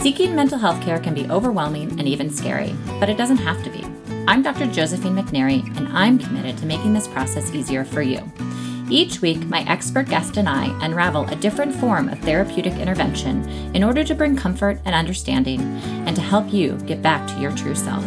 Seeking mental health care can be overwhelming and even scary, but it doesn't have to be. I'm Dr. Josephine McNary, and I'm committed to making this process easier for you. Each week, my expert guest and I unravel a different form of therapeutic intervention in order to bring comfort and understanding and to help you get back to your true self.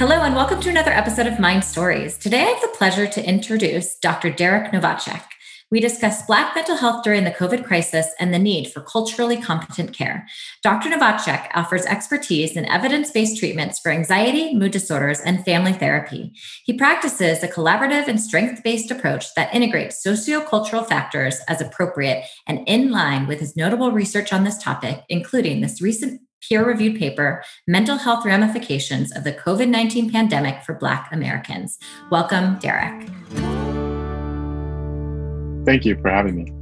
Hello, and welcome to another episode of Mind Stories. Today, I have the pleasure to introduce Dr. Derek Novacek. We discuss Black mental health during the COVID crisis and the need for culturally competent care. Dr. Novacek offers expertise in evidence based treatments for anxiety, mood disorders, and family therapy. He practices a collaborative and strength based approach that integrates sociocultural factors as appropriate and in line with his notable research on this topic, including this recent peer reviewed paper, Mental Health Ramifications of the COVID 19 Pandemic for Black Americans. Welcome, Derek. Thank you for having me.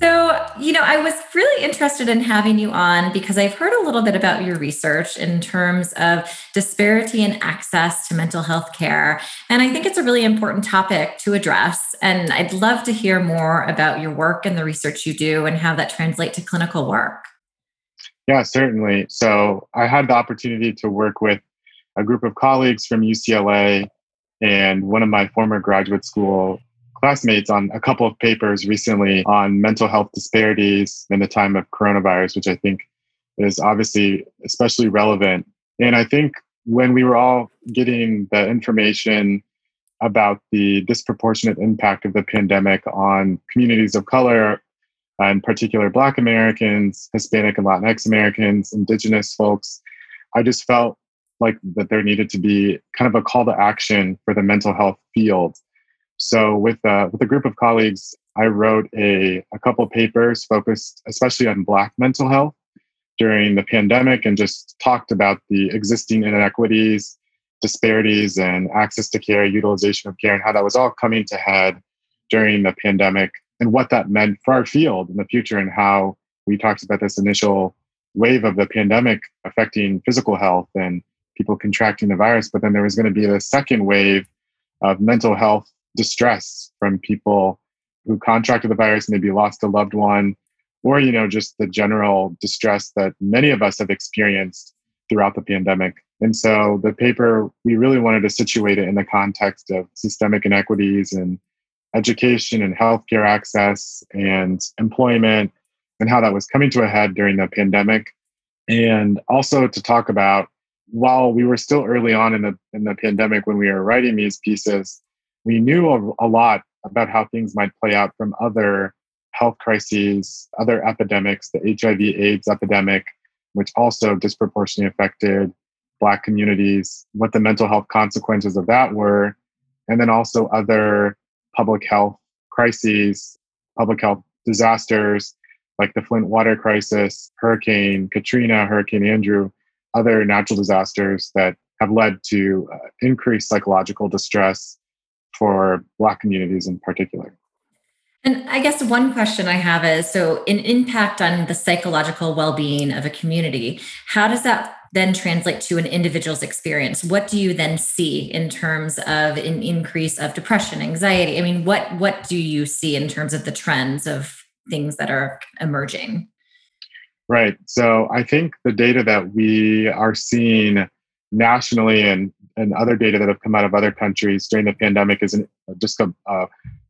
So, you know, I was really interested in having you on because I've heard a little bit about your research in terms of disparity in access to mental health care. And I think it's a really important topic to address. And I'd love to hear more about your work and the research you do and how that translates to clinical work. Yeah, certainly. So, I had the opportunity to work with a group of colleagues from UCLA and one of my former graduate school classmates on a couple of papers recently on mental health disparities in the time of coronavirus, which I think is obviously especially relevant. And I think when we were all getting the information about the disproportionate impact of the pandemic on communities of color, uh, in particular Black Americans, Hispanic and Latinx Americans, Indigenous folks, I just felt like that there needed to be kind of a call to action for the mental health field so with uh, with a group of colleagues, I wrote a, a couple papers focused especially on Black mental health during the pandemic and just talked about the existing inequities, disparities, and access to care, utilization of care, and how that was all coming to head during the pandemic and what that meant for our field in the future and how we talked about this initial wave of the pandemic affecting physical health and people contracting the virus. But then there was going to be the second wave of mental health distress from people who contracted the virus, maybe lost a loved one, or you know just the general distress that many of us have experienced throughout the pandemic. And so the paper we really wanted to situate it in the context of systemic inequities and education and healthcare access and employment and how that was coming to a head during the pandemic and also to talk about while we were still early on in the in the pandemic when we were writing these pieces we knew a, a lot about how things might play out from other health crises, other epidemics, the HIV AIDS epidemic, which also disproportionately affected Black communities, what the mental health consequences of that were, and then also other public health crises, public health disasters like the Flint water crisis, Hurricane Katrina, Hurricane Andrew, other natural disasters that have led to uh, increased psychological distress for Black communities in particular. And I guess one question I have is so, an impact on the psychological well being of a community, how does that then translate to an individual's experience? What do you then see in terms of an increase of depression, anxiety? I mean, what, what do you see in terms of the trends of things that are emerging? Right. So I think the data that we are seeing nationally and and other data that have come out of other countries during the pandemic is an, just a, a,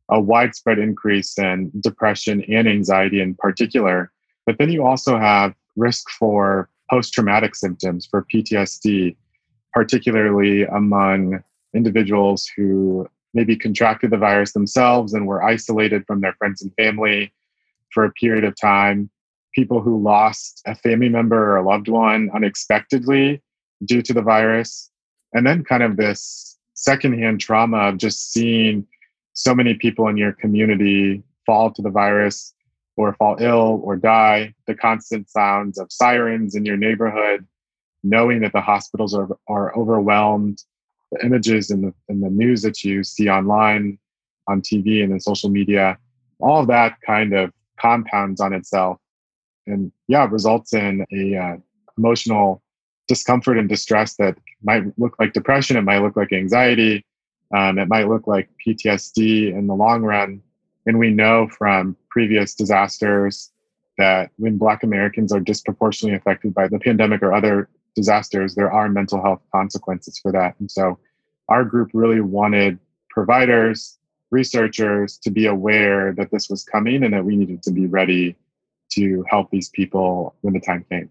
a widespread increase in depression and anxiety in particular. But then you also have risk for post traumatic symptoms for PTSD, particularly among individuals who maybe contracted the virus themselves and were isolated from their friends and family for a period of time, people who lost a family member or a loved one unexpectedly due to the virus, and then kind of this secondhand trauma of just seeing so many people in your community fall to the virus or fall ill or die, the constant sounds of sirens in your neighborhood, knowing that the hospitals are, are overwhelmed, the images and the, and the news that you see online, on TV, and in social media, all of that kind of compounds on itself. And yeah, results in a uh, emotional discomfort and distress that might look like depression, it might look like anxiety, um, it might look like PTSD in the long run. And we know from previous disasters that when Black Americans are disproportionately affected by the pandemic or other disasters, there are mental health consequences for that. And so our group really wanted providers, researchers to be aware that this was coming and that we needed to be ready to help these people when the time came.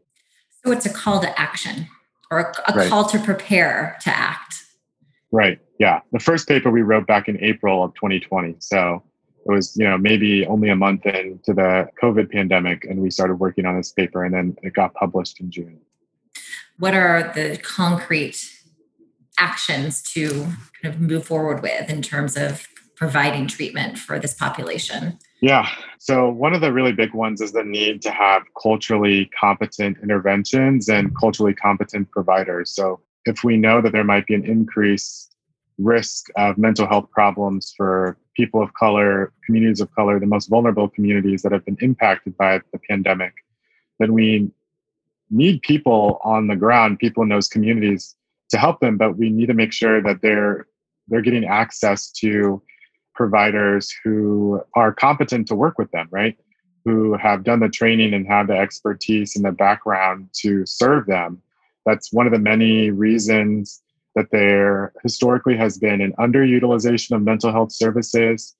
So it's a call to action or a, a right. call to prepare to act. Right. Yeah. The first paper we wrote back in April of 2020. So it was, you know, maybe only a month into the COVID pandemic, and we started working on this paper, and then it got published in June. What are the concrete actions to kind of move forward with in terms of providing treatment for this population? Yeah. So, one of the really big ones is the need to have culturally competent interventions and culturally competent providers. So, if we know that there might be an increased risk of mental health problems for people of color, communities of color, the most vulnerable communities that have been impacted by the pandemic, then we need people on the ground, people in those communities to help them, but we need to make sure that they're they're getting access to providers who are competent to work with them, right? Who have done the training and have the expertise and the background to serve them. That's one of the many reasons that there historically has been an underutilization of mental health services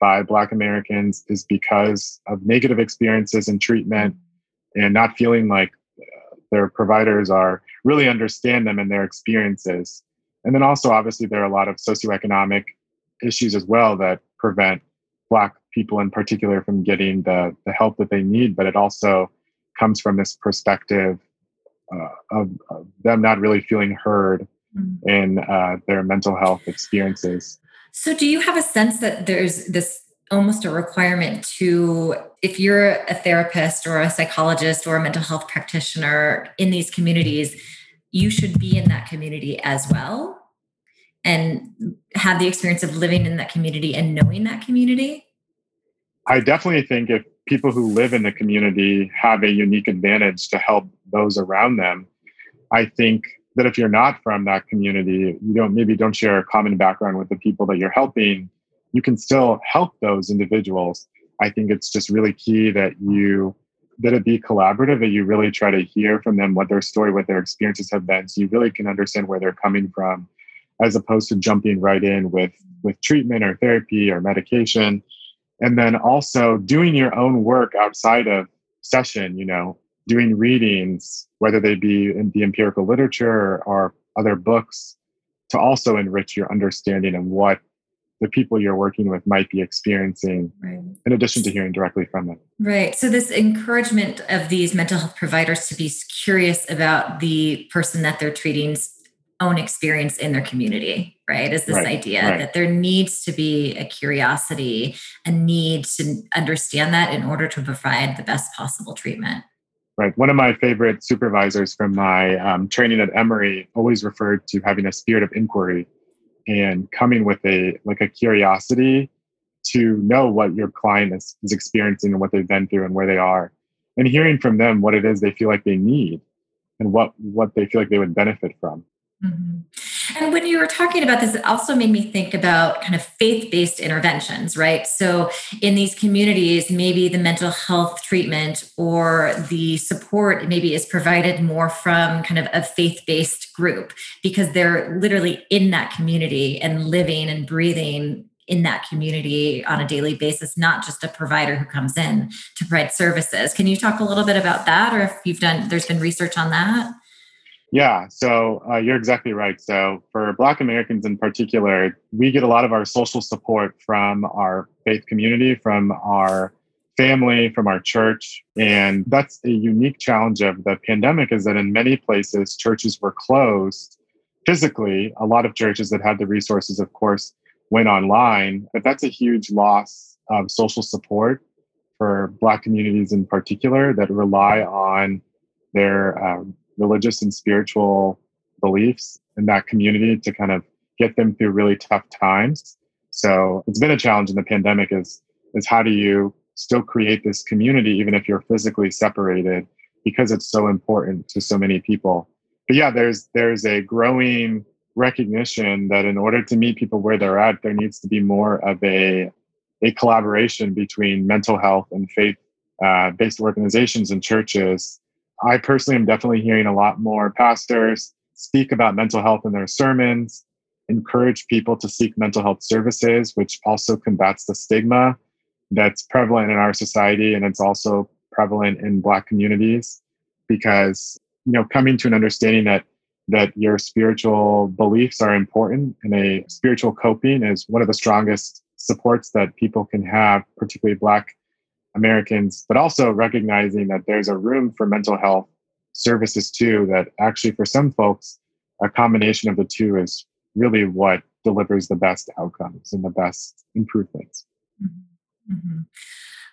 by Black Americans is because of negative experiences in treatment and not feeling like uh, their providers are really understand them and their experiences. And then also, obviously, there are a lot of socioeconomic issues as well that prevent Black people in particular from getting the, the help that they need. But it also comes from this perspective uh, of, of them not really feeling heard mm-hmm. in uh, their mental health experiences. So, do you have a sense that there's this almost a requirement to, if you're a therapist or a psychologist or a mental health practitioner in these communities, you should be in that community as well and have the experience of living in that community and knowing that community? I definitely think if people who live in the community have a unique advantage to help those around them, I think that if you're not from that community, you don't maybe don't share a common background with the people that you're helping, you can still help those individuals. I think it's just really key that you that it be collaborative, that you really try to hear from them what their story, what their experiences have been, so you really can understand where they're coming from, as opposed to jumping right in with with treatment or therapy or medication. And then also doing your own work outside of session, you know, doing readings, whether they be in the empirical literature or other books, to also enrich your understanding of what the people you're working with might be experiencing right. in addition to hearing directly from them. Right. So, this encouragement of these mental health providers to be curious about the person that they're treating's own experience in their community, right? Is this right. idea right. that there needs to be a curiosity, a need to understand that in order to provide the best possible treatment. Right. One of my favorite supervisors from my um, training at Emory always referred to having a spirit of inquiry and coming with a like a curiosity to know what your client is, is experiencing and what they've been through and where they are, and hearing from them what it is they feel like they need and what what they feel like they would benefit from. Mm-hmm. And when you were talking about this, it also made me think about kind of faith based interventions, right? So, in these communities, maybe the mental health treatment or the support maybe is provided more from kind of a faith based group because they're literally in that community and living and breathing in that community on a daily basis, not just a provider who comes in to provide services. Can you talk a little bit about that, or if you've done, there's been research on that? Yeah, so uh, you're exactly right. So, for Black Americans in particular, we get a lot of our social support from our faith community, from our family, from our church. And that's a unique challenge of the pandemic is that in many places, churches were closed physically. A lot of churches that had the resources, of course, went online, but that's a huge loss of social support for Black communities in particular that rely on their um, religious and spiritual beliefs in that community to kind of get them through really tough times. So it's been a challenge in the pandemic is is how do you still create this community even if you're physically separated because it's so important to so many people. But yeah, there's there's a growing recognition that in order to meet people where they're at, there needs to be more of a a collaboration between mental health and faith uh, based organizations and churches. I personally am definitely hearing a lot more pastors speak about mental health in their sermons, encourage people to seek mental health services, which also combats the stigma that's prevalent in our society and it's also prevalent in Black communities because you know coming to an understanding that that your spiritual beliefs are important and a spiritual coping is one of the strongest supports that people can have particularly black americans but also recognizing that there's a room for mental health services too that actually for some folks a combination of the two is really what delivers the best outcomes and the best improvements mm-hmm. mm-hmm.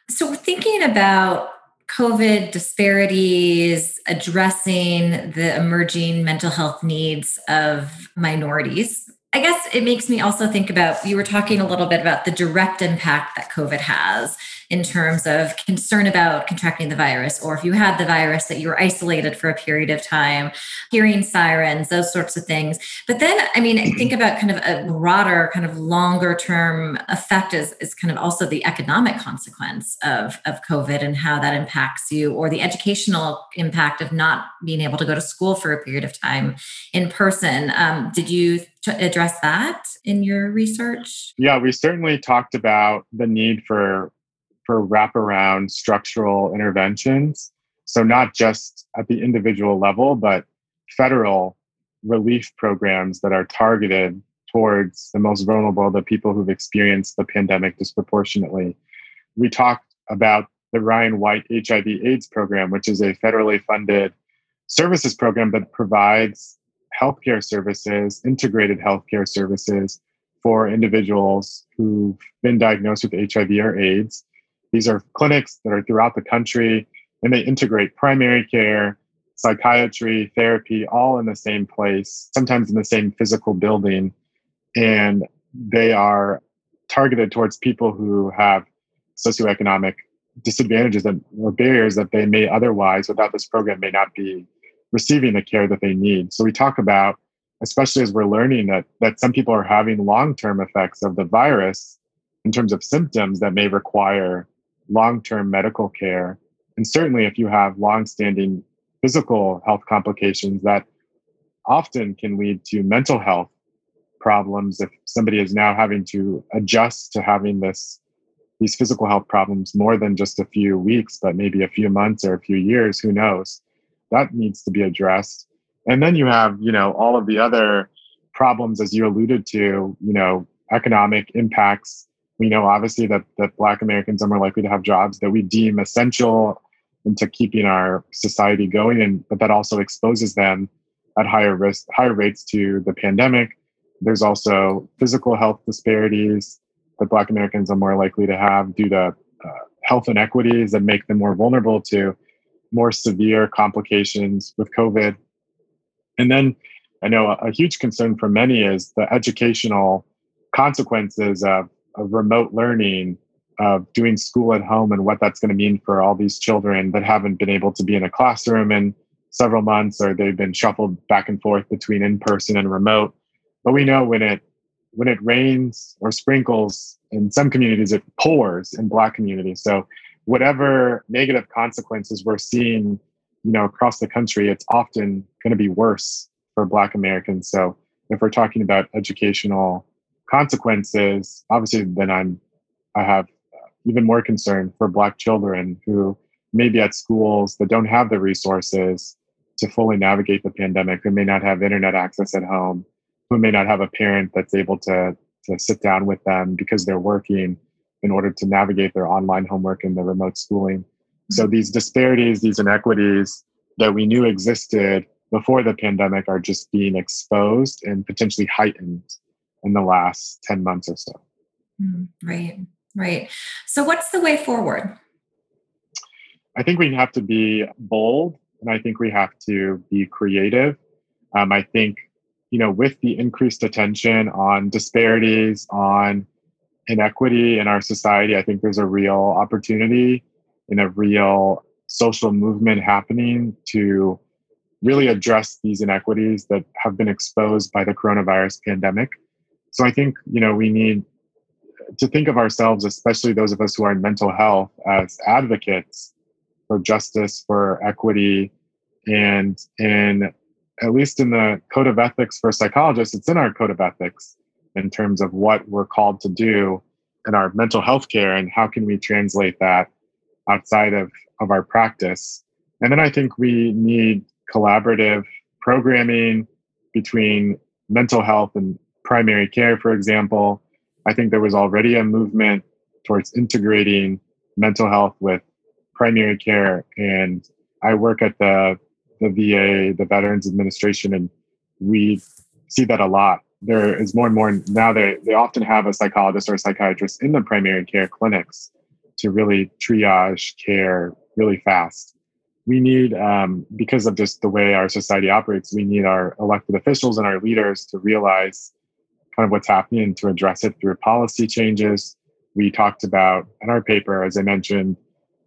so thinking about COVID disparities, addressing the emerging mental health needs of minorities. I guess it makes me also think about you were talking a little bit about the direct impact that COVID has in terms of concern about contracting the virus, or if you had the virus that you were isolated for a period of time, hearing sirens, those sorts of things. But then, I mean, think about kind of a broader, kind of longer term effect is, is kind of also the economic consequence of, of COVID and how that impacts you, or the educational impact of not being able to go to school for a period of time in person. Um, did you address that in your research? Yeah, we certainly talked about the need for for wraparound structural interventions. So, not just at the individual level, but federal relief programs that are targeted towards the most vulnerable, the people who've experienced the pandemic disproportionately. We talked about the Ryan White HIV AIDS program, which is a federally funded services program that provides healthcare services, integrated healthcare services for individuals who've been diagnosed with HIV or AIDS these are clinics that are throughout the country, and they integrate primary care, psychiatry, therapy, all in the same place, sometimes in the same physical building. And they are targeted towards people who have socioeconomic disadvantages that, or barriers that they may otherwise, without this program, may not be receiving the care that they need. So we talk about, especially as we're learning that that some people are having long-term effects of the virus in terms of symptoms that may require long term medical care. And certainly, if you have long standing physical health complications, that often can lead to mental health problems if somebody is now having to adjust to having this these physical health problems more than just a few weeks but maybe a few months or a few years who knows that needs to be addressed and then you have you know all of the other problems as you alluded to you know economic impacts we know obviously that that black americans are more likely to have jobs that we deem essential into keeping our society going and but that also exposes them at higher risk higher rates to the pandemic. There's also physical health disparities that black americans are more likely to have due to uh, health inequities that make them more vulnerable to more severe complications with covid. And then i know a, a huge concern for many is the educational consequences of of remote learning, of doing school at home, and what that's going to mean for all these children that haven't been able to be in a classroom in several months, or they've been shuffled back and forth between in person and remote. But we know when it when it rains or sprinkles in some communities, it pours in Black communities. So whatever negative consequences we're seeing, you know, across the country, it's often going to be worse for Black Americans. So if we're talking about educational consequences, obviously, then I'm I have even more concern for Black children who may be at schools that don't have the resources to fully navigate the pandemic, who may not have internet access at home, who may not have a parent that's able to to sit down with them because they're working in order to navigate their online homework and the remote schooling. Mm-hmm. So these disparities, these inequities that we knew existed before the pandemic are just being exposed and potentially heightened in the last 10 months or so. Mm, right, right. So, what's the way forward? I think we have to be bold and I think we have to be creative. Um, I think, you know, with the increased attention on disparities, on inequity in our society, I think there's a real opportunity and a real social movement happening to really address these inequities that have been exposed by the coronavirus pandemic. So I think, you know, we need to think of ourselves, especially those of us who are in mental health, as advocates for justice, for equity, and in at least in the code of ethics for psychologists, it's in our code of ethics in terms of what we're called to do in our mental health care and how can we translate that outside of, of our practice. And then I think we need collaborative programming between mental health and primary care, for example. I think there was already a movement towards integrating mental health with primary care. And I work at the, the VA, the Veterans Administration, and we see that a lot. There is more and more now they, they often have a psychologist or a psychiatrist in the primary care clinics to really triage care really fast. We need, um, because of just the way our society operates, we need our elected officials and our leaders to realize kind of what's happening to address it through policy changes. We talked about in our paper, as I mentioned,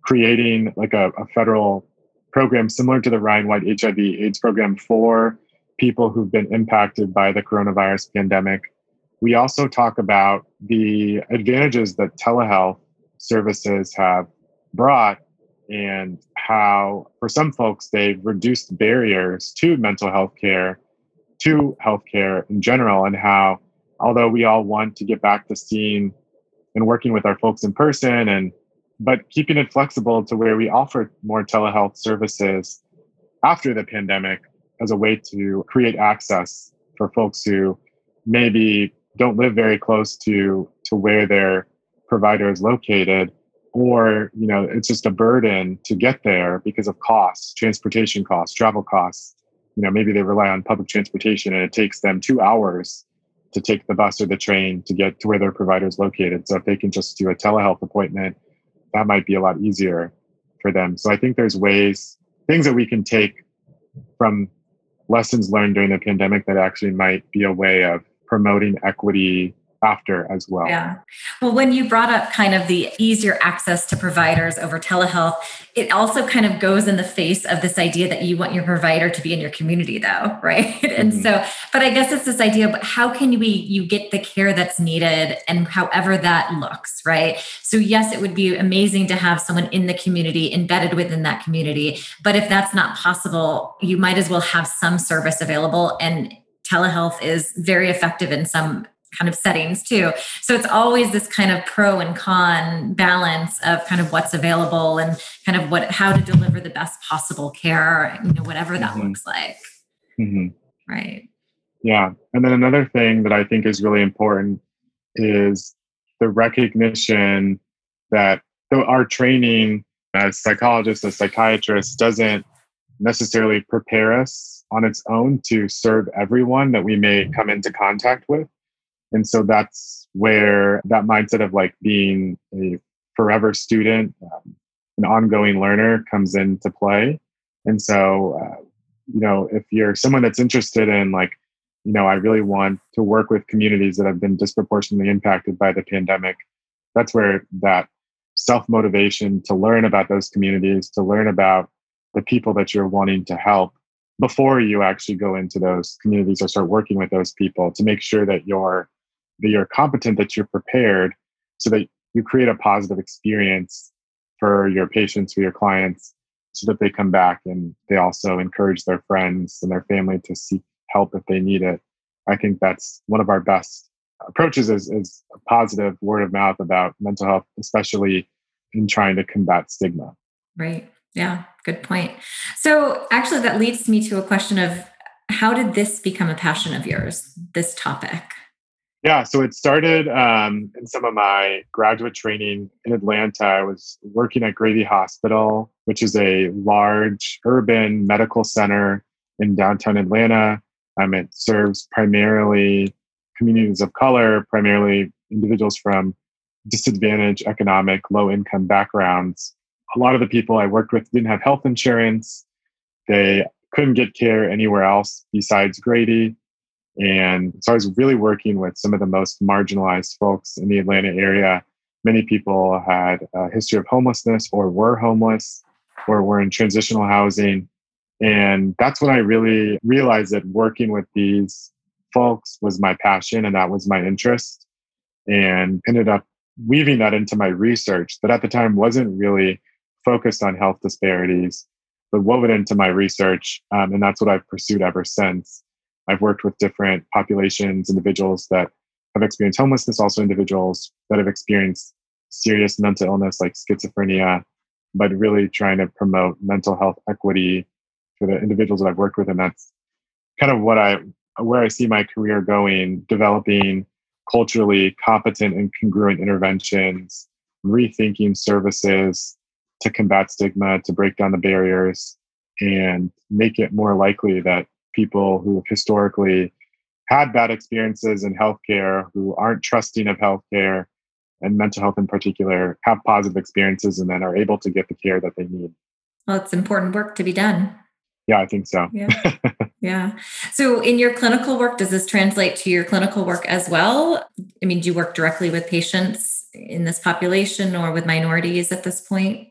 creating like a, a federal program similar to the Ryan White HIV AIDS program for people who've been impacted by the coronavirus pandemic. We also talk about the advantages that telehealth services have brought and how, for some folks, they've reduced barriers to mental health care, to healthcare in general, and how, although we all want to get back to seeing and working with our folks in person and but keeping it flexible to where we offer more telehealth services after the pandemic as a way to create access for folks who maybe don't live very close to to where their provider is located or you know it's just a burden to get there because of costs transportation costs travel costs. You know maybe they rely on public transportation and it takes them two hours to take the bus or the train to get to where their provider is located. So if they can just do a telehealth appointment that might be a lot easier for them. So i think there's ways things that we can take from lessons learned during the pandemic that actually might be a way of promoting equity after as well. Yeah. Well, when you brought up kind of the easier access to providers over telehealth, it also kind of goes in the face of this idea that you want your provider to be in your community though, right? Mm-hmm. And so, but I guess it's this idea but how can we you get the care that's needed and however that looks, right? So yes, it would be amazing to have someone in the community embedded within that community, but if that's not possible, you might as well have some service available and telehealth is very effective in some kind of settings too. So it's always this kind of pro and con balance of kind of what's available and kind of what how to deliver the best possible care, you know, whatever that mm-hmm. looks like. Mm-hmm. Right. Yeah. And then another thing that I think is really important is the recognition that our training as psychologists, as psychiatrists, doesn't necessarily prepare us on its own to serve everyone that we may come into contact with. And so that's where that mindset of like being a forever student, um, an ongoing learner comes into play. And so, uh, you know, if you're someone that's interested in like, you know, I really want to work with communities that have been disproportionately impacted by the pandemic, that's where that self motivation to learn about those communities, to learn about the people that you're wanting to help before you actually go into those communities or start working with those people to make sure that you're that you're competent, that you're prepared, so that you create a positive experience for your patients, for your clients, so that they come back and they also encourage their friends and their family to seek help if they need it. I think that's one of our best approaches is, is positive word of mouth about mental health, especially in trying to combat stigma. Right. Yeah, good point. So actually that leads me to a question of how did this become a passion of yours, this topic? Yeah, so it started um, in some of my graduate training in Atlanta. I was working at Grady Hospital, which is a large urban medical center in downtown Atlanta. Um, it serves primarily communities of color, primarily individuals from disadvantaged economic, low income backgrounds. A lot of the people I worked with didn't have health insurance. They couldn't get care anywhere else besides Grady. And so I was really working with some of the most marginalized folks in the Atlanta area. Many people had a history of homelessness or were homeless or were in transitional housing. And that's when I really realized that working with these folks was my passion and that was my interest. And ended up weaving that into my research that at the time wasn't really focused on health disparities, but wove it into my research. Um, and that's what I've pursued ever since. I've worked with different populations, individuals that have experienced homelessness, also individuals that have experienced serious mental illness like schizophrenia, but really trying to promote mental health equity for the individuals that I've worked with. And that's kind of what I where I see my career going, developing culturally competent and congruent interventions, rethinking services to combat stigma, to break down the barriers, and make it more likely that people who have historically had bad experiences in healthcare, who aren't trusting of healthcare and mental health in particular, have positive experiences and then are able to get the care that they need. Well, it's important work to be done. Yeah, I think so. Yeah. yeah. So, in your clinical work, does this translate to your clinical work as well? I mean, do you work directly with patients in this population or with minorities at this point?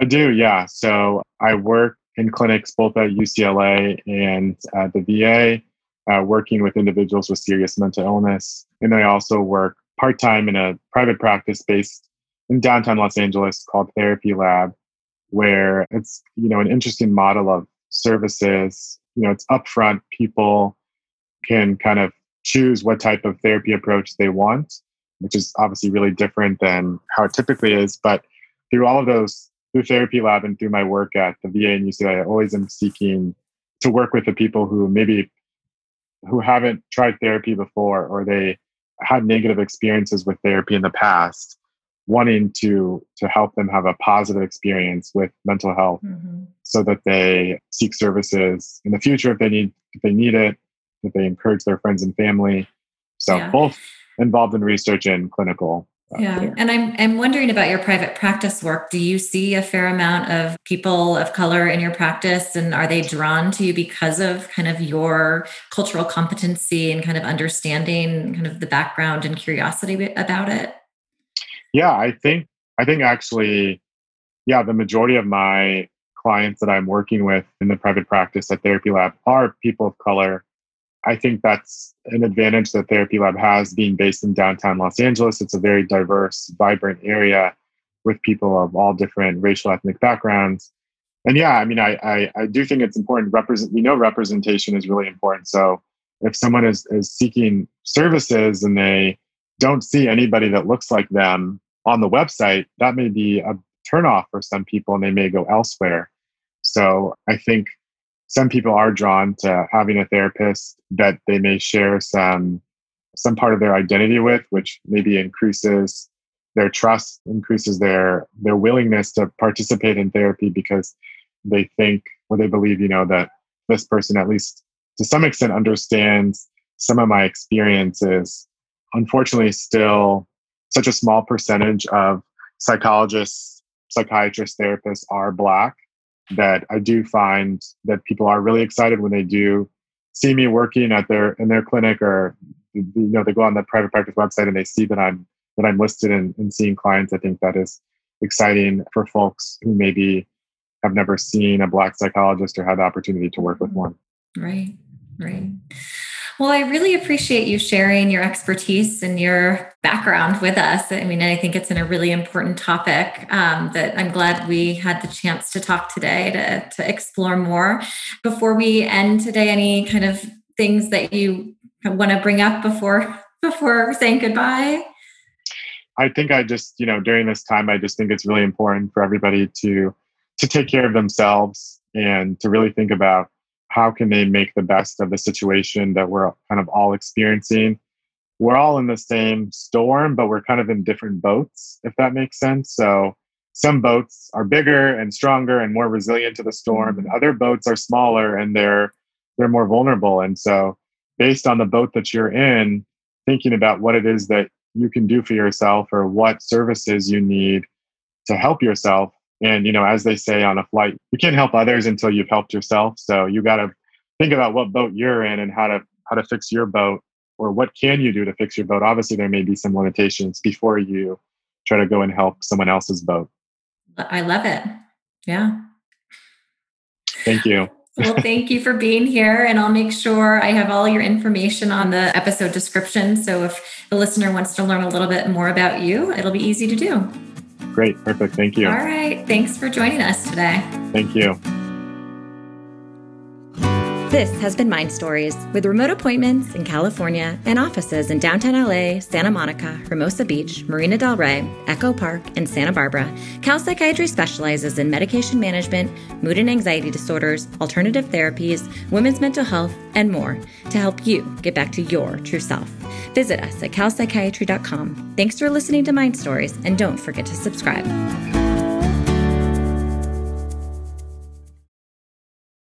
I do, yeah. So, I work in clinics both at UCLA and the VA, uh, working with individuals with serious mental illness. And I also work part time in a private practice based in downtown Los Angeles called Therapy Lab, where it's you know an interesting model of services. You know, it's upfront. People can kind of choose what type of therapy approach they want, which is obviously really different than how it typically is. But through all of those, through Therapy Lab and through my work at the VA and UCLA, I always am seeking to work with the people who maybe who haven't tried therapy before or they had negative experiences with therapy in the past wanting to to help them have a positive experience with mental health mm-hmm. so that they seek services in the future if they need if they need it if they encourage their friends and family so yeah. both involved in research and clinical uh, yeah. and i'm i'm wondering about your private practice work. Do you see a fair amount of people of color in your practice? And are they drawn to you because of kind of your cultural competency and kind of understanding kind of the background and curiosity about it? Yeah, I think I think actually, yeah, the majority of my clients that I'm working with in the private practice at Therapy Lab are people of color. I think that's an advantage that Therapy Lab has being based in downtown Los Angeles. It's a very diverse, vibrant area with people of all different racial ethnic backgrounds. And yeah, I mean, I, I, I do think it's important. Represent, we know representation is really important. So if someone is, is seeking services and they don't see anybody that looks like them on the website, that may be a turnoff for some people and they may go elsewhere. So I think some people are drawn to having a therapist that they may share some some part of their identity with, which maybe increases their trust, increases their their willingness to participate in therapy because they think or they believe, you know, that this person at least to some extent understands some of my experiences. Unfortunately still such a small percentage of psychologists, psychiatrists, therapists are Black that I do find that people are really excited when they do see me working at their in their clinic or you know they go on the private practice website and they see that I'm that I'm listed and, and seeing clients. I think that is exciting for folks who maybe have never seen a black psychologist or had the opportunity to work with one. Right, right. Well, I really appreciate you sharing your expertise and your background with us. I mean, I think it's in a really important topic um, that I'm glad we had the chance to talk today to, to explore more. Before we end today, any kind of things that you want to bring up before before saying goodbye? I think I just, you know, during this time, I just think it's really important for everybody to to take care of themselves and to really think about how can they make the best of the situation that we're kind of all experiencing? We're all in the same storm but we're kind of in different boats if that makes sense. So some boats are bigger and stronger and more resilient to the storm and mm-hmm. other boats are smaller and they're they're more vulnerable. And so based on the boat that you're in thinking about what it is that you can do for yourself or what services you need to help yourself and you know, as they say on a flight, you can't help others until you've helped yourself. So you got to think about what boat you're in and how to how to fix your boat, or what can you do to fix your boat. Obviously, there may be some limitations before you try to go and help someone else's boat. I love it. Yeah. Thank you. well, thank you for being here. And I'll make sure I have all your information on the episode description. So if the listener wants to learn a little bit more about you, it'll be easy to do. Great. Perfect. Thank you. All right. Thanks for joining us today. Thank you. This has been Mind Stories with remote appointments in California and offices in downtown LA, Santa Monica, Hermosa Beach, Marina del Rey, Echo Park, and Santa Barbara. Cal Psychiatry specializes in medication management, mood and anxiety disorders, alternative therapies, women's mental health, and more to help you get back to your true self. Visit us at calpsychiatry.com. Thanks for listening to Mind Stories, and don't forget to subscribe.